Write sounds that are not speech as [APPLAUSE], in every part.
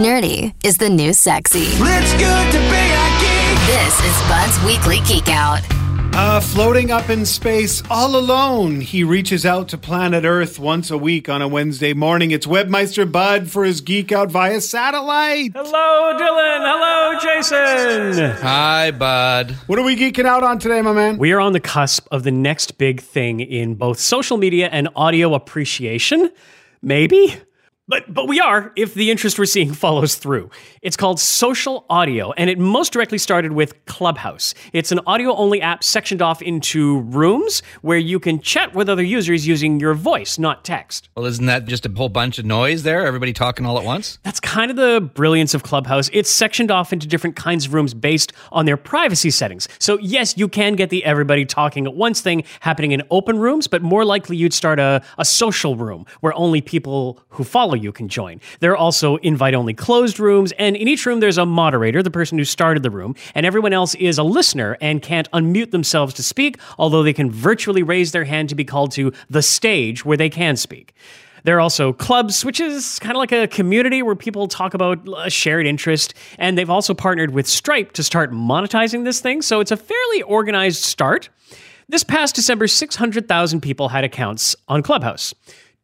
Nerdy is the new sexy. It's good to be a geek. This is Bud's Weekly Geek Out. Uh, floating up in space all alone, he reaches out to planet Earth once a week on a Wednesday morning. It's Webmeister Bud for his Geek Out via satellite. Hello, Dylan. Hello, Jason. Hi, bud. What are we geeking out on today, my man? We are on the cusp of the next big thing in both social media and audio appreciation. Maybe. But, but we are if the interest we're seeing [LAUGHS] follows through. It's called Social Audio, and it most directly started with Clubhouse. It's an audio only app sectioned off into rooms where you can chat with other users using your voice, not text. Well, isn't that just a whole bunch of noise there? Everybody talking all at once? That's kind of the brilliance of Clubhouse. It's sectioned off into different kinds of rooms based on their privacy settings. So, yes, you can get the everybody talking at once thing happening in open rooms, but more likely you'd start a, a social room where only people who follow you can join. There are also invite only closed rooms, and in each room there's a moderator, the person who started the room, and everyone else is a listener and can't unmute themselves to speak, although they can virtually raise their hand to be called to the stage where they can speak. There are also clubs, which is kind of like a community where people talk about a shared interest. And they've also partnered with Stripe to start monetizing this thing. So it's a fairly organized start. This past December, 600,000 people had accounts on Clubhouse.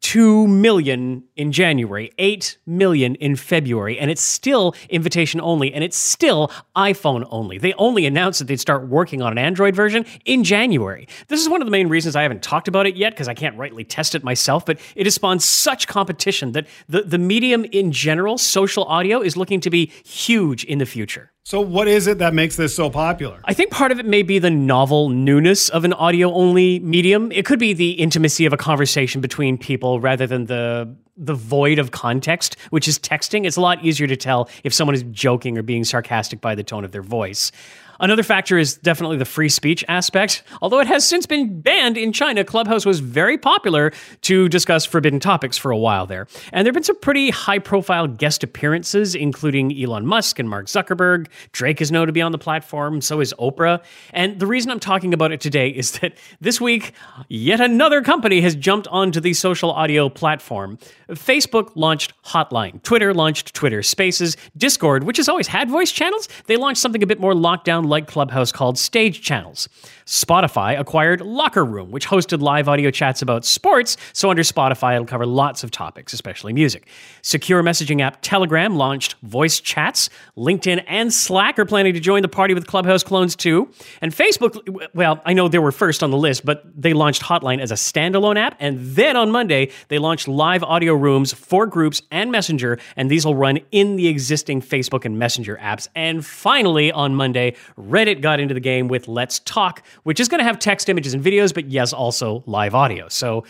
2 million in January, 8 million in February, and it's still invitation only, and it's still iPhone only. They only announced that they'd start working on an Android version in January. This is one of the main reasons I haven't talked about it yet, because I can't rightly test it myself, but it has spawned such competition that the, the medium in general, social audio, is looking to be huge in the future. So, what is it that makes this so popular? I think part of it may be the novel newness of an audio only medium. It could be the intimacy of a conversation between people rather than the the void of context, which is texting. It's a lot easier to tell if someone is joking or being sarcastic by the tone of their voice. Another factor is definitely the free speech aspect. Although it has since been banned in China, Clubhouse was very popular to discuss forbidden topics for a while there. And there have been some pretty high profile guest appearances, including Elon Musk and Mark Zuckerberg. Drake is known to be on the platform, so is Oprah. And the reason I'm talking about it today is that this week, yet another company has jumped onto the social audio platform. Facebook launched Hotline, Twitter launched Twitter Spaces, Discord, which has always had voice channels, they launched something a bit more locked down like Clubhouse called Stage Channels. Spotify acquired Locker Room, which hosted live audio chats about sports, so under Spotify it'll cover lots of topics, especially music. Secure messaging app Telegram launched voice chats. LinkedIn and Slack are planning to join the party with Clubhouse clones too. And Facebook, well, I know they were first on the list, but they launched Hotline as a standalone app, and then on Monday they launched live audio rooms for groups and Messenger, and these will run in the existing Facebook and Messenger apps. And finally, on Monday, Reddit got into the game with Let's Talk, which is going to have text, images, and videos, but yes, also live audio. So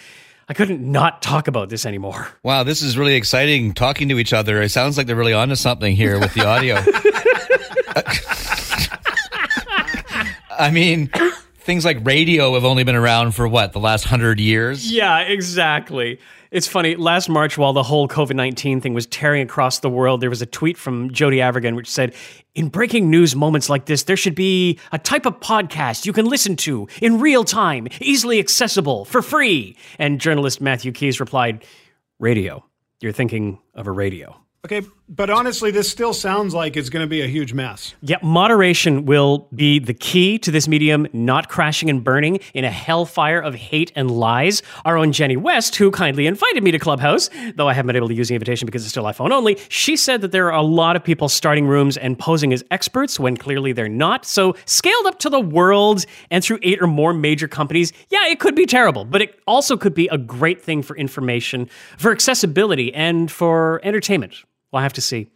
I couldn't not talk about this anymore. [LAUGHS] Wow, this is really exciting talking to each other. It sounds like they're really onto something here with the audio. [LAUGHS] [LAUGHS] I mean, things like radio have only been around for what, the last hundred years? Yeah, exactly. It's funny. Last March, while the whole COVID 19 thing was tearing across the world, there was a tweet from Jody Avirgan which said, In breaking news moments like this, there should be a type of podcast you can listen to in real time, easily accessible, for free. And journalist Matthew Keys replied, Radio. You're thinking of a radio. Okay, but honestly, this still sounds like it's going to be a huge mess. Yeah, moderation will be the key to this medium not crashing and burning in a hellfire of hate and lies. Our own Jenny West, who kindly invited me to Clubhouse, though I haven't been able to use the invitation because it's still iPhone only, she said that there are a lot of people starting rooms and posing as experts when clearly they're not. So, scaled up to the world and through eight or more major companies, yeah, it could be terrible, but it also could be a great thing for information, for accessibility, and for entertainment. We'll have to see.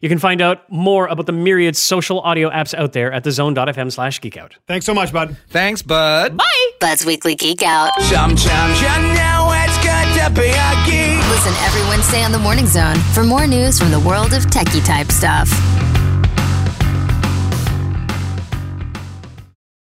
You can find out more about the myriad social audio apps out there at thezone.fm slash geekout. Thanks so much, bud. Thanks, bud. Bye! Bud's Weekly Geek Out. Sometimes you know it's good to be a geek. Listen every Wednesday on the Morning Zone for more news from the world of techie type stuff.